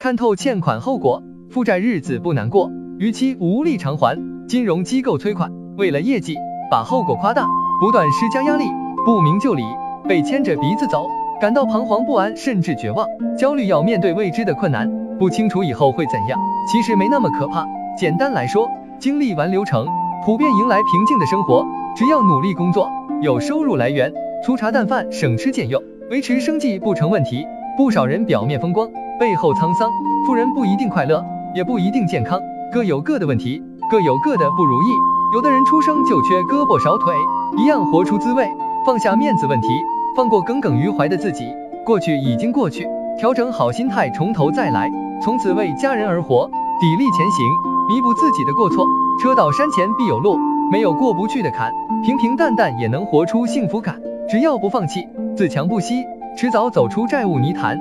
看透欠款后果，负债日子不难过，逾期无力偿还，金融机构催款，为了业绩把后果夸大，不断施加压力，不明就里，被牵着鼻子走，感到彷徨不安，甚至绝望，焦虑要面对未知的困难，不清楚以后会怎样。其实没那么可怕，简单来说，经历完流程，普遍迎来平静的生活。只要努力工作，有收入来源，粗茶淡饭，省吃俭用，维持生计不成问题。不少人表面风光，背后沧桑。富人不一定快乐，也不一定健康，各有各的问题，各有各的不如意。有的人出生就缺胳膊少腿，一样活出滋味。放下面子问题，放过耿耿于怀的自己。过去已经过去，调整好心态，从头再来。从此为家人而活，砥砺前行，弥补自己的过错。车到山前必有路，没有过不去的坎。平平淡淡也能活出幸福感，只要不放弃，自强不息，迟早走出债务泥潭。